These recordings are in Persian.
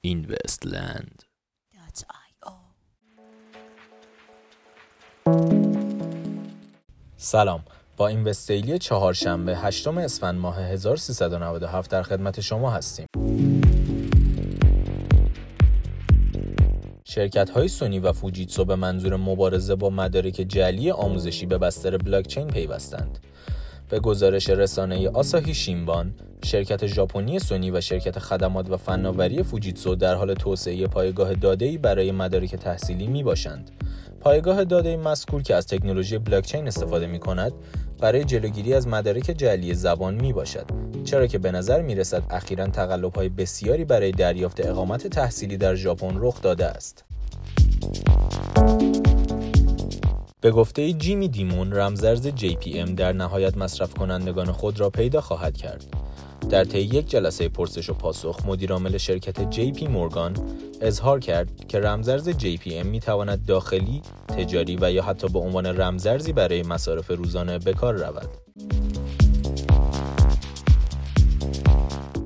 اینوستلند سلام. با این وستیلی چهارشنبه هشتم اسفند ماه 1397 در خدمت شما هستیم. شرکت های سونی و فوجیتسو به منظور مبارزه با مدارک جلی آموزشی به بستر بلاکچین پیوستند. به گزارش رسانه آساهی شینبان، شرکت ژاپنی سونی و شرکت خدمات و فناوری فوجیتسو در حال توسعه پایگاه داده‌ای برای مدارک تحصیلی می باشند. پایگاه داده مذکور که از تکنولوژی بلاکچین استفاده می کند برای جلوگیری از مدارک جعلی زبان می باشد چرا که به نظر می رسد اخیرا تقلب های بسیاری برای دریافت اقامت تحصیلی در ژاپن رخ داده است به گفته جیمی دیمون رمزرز JPM در نهایت مصرف کنندگان خود را پیدا خواهد کرد در طی یک جلسه پرسش و پاسخ مدیرعامل شرکت JP Morgan اظهار کرد که رمزارز JPM می تواند داخلی، تجاری و یا حتی به عنوان رمزارزی برای مصارف روزانه به کار رود.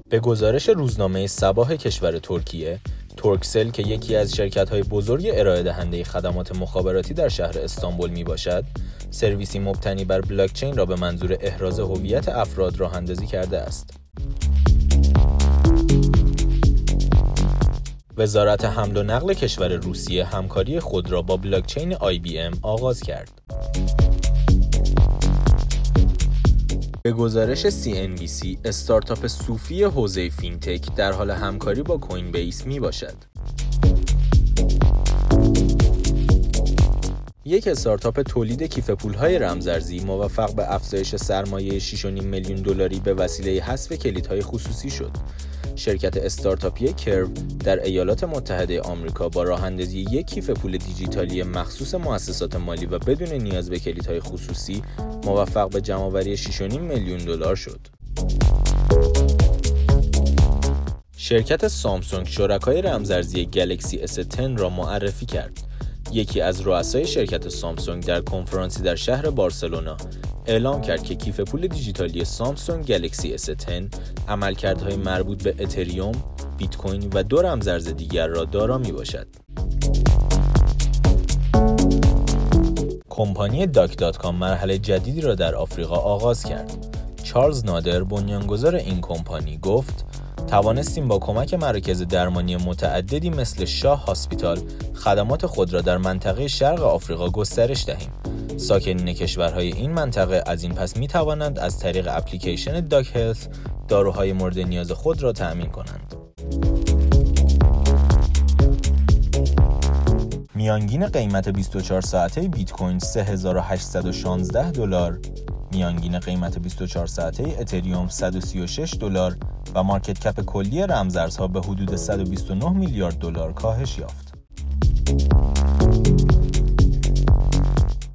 به گزارش روزنامه صباح کشور ترکیه، Turkcell که یکی از شرکت های بزرگ ارائه دهنده خدمات مخابراتی در شهر استانبول می باشد، سرویسی مبتنی بر بلاکچین را به منظور احراز هویت افراد راه اندازی کرده است. وزارت حمل و نقل کشور روسیه همکاری خود را با بلاکچین IBM آغاز کرد. به گزارش CNBC استارتاپ صوفی حوزه فینتک در حال همکاری با کوین بیس می باشد. یک استارتاپ تولید کیف پولهای رمزارزی موفق به افزایش سرمایه 6.5 میلیون دلاری به وسیله حذف کلیدهای خصوصی شد. شرکت استارتاپی کرو در ایالات متحده آمریکا با راه اندازی یک کیف پول دیجیتالی مخصوص مؤسسات مالی و بدون نیاز به کلیدهای خصوصی موفق به جمعآوری 6.5 میلیون دلار شد. شرکت سامسونگ شرکای رمزارزی گلکسی S10 را معرفی کرد. یکی از رؤسای شرکت سامسونگ در کنفرانسی در شهر بارسلونا اعلام کرد که کیف پول دیجیتالی سامسونگ گلکسی S10 عملکردهای مربوط به اتریوم، بیت کوین و دو رمزارز دیگر را دارا می باشد. کمپانی Doc.com مرحله جدیدی را در آفریقا آغاز کرد. چارلز نادر بنیانگذار این کمپانی گفت توانستیم با کمک مراکز درمانی متعددی مثل شاه Hospital خدمات خود را در منطقه شرق آفریقا گسترش دهیم. ساکنین کشورهای این منطقه از این پس می توانند از طریق اپلیکیشن Doc Health داروهای مورد نیاز خود را تأمین کنند. میانگین قیمت 24 ساعته بیت کوین 3816 دلار میانگین قیمت 24 ساعته اتریوم 136 دلار و مارکت کپ کلی رمزارزها به حدود 129 میلیارد دلار کاهش یافت.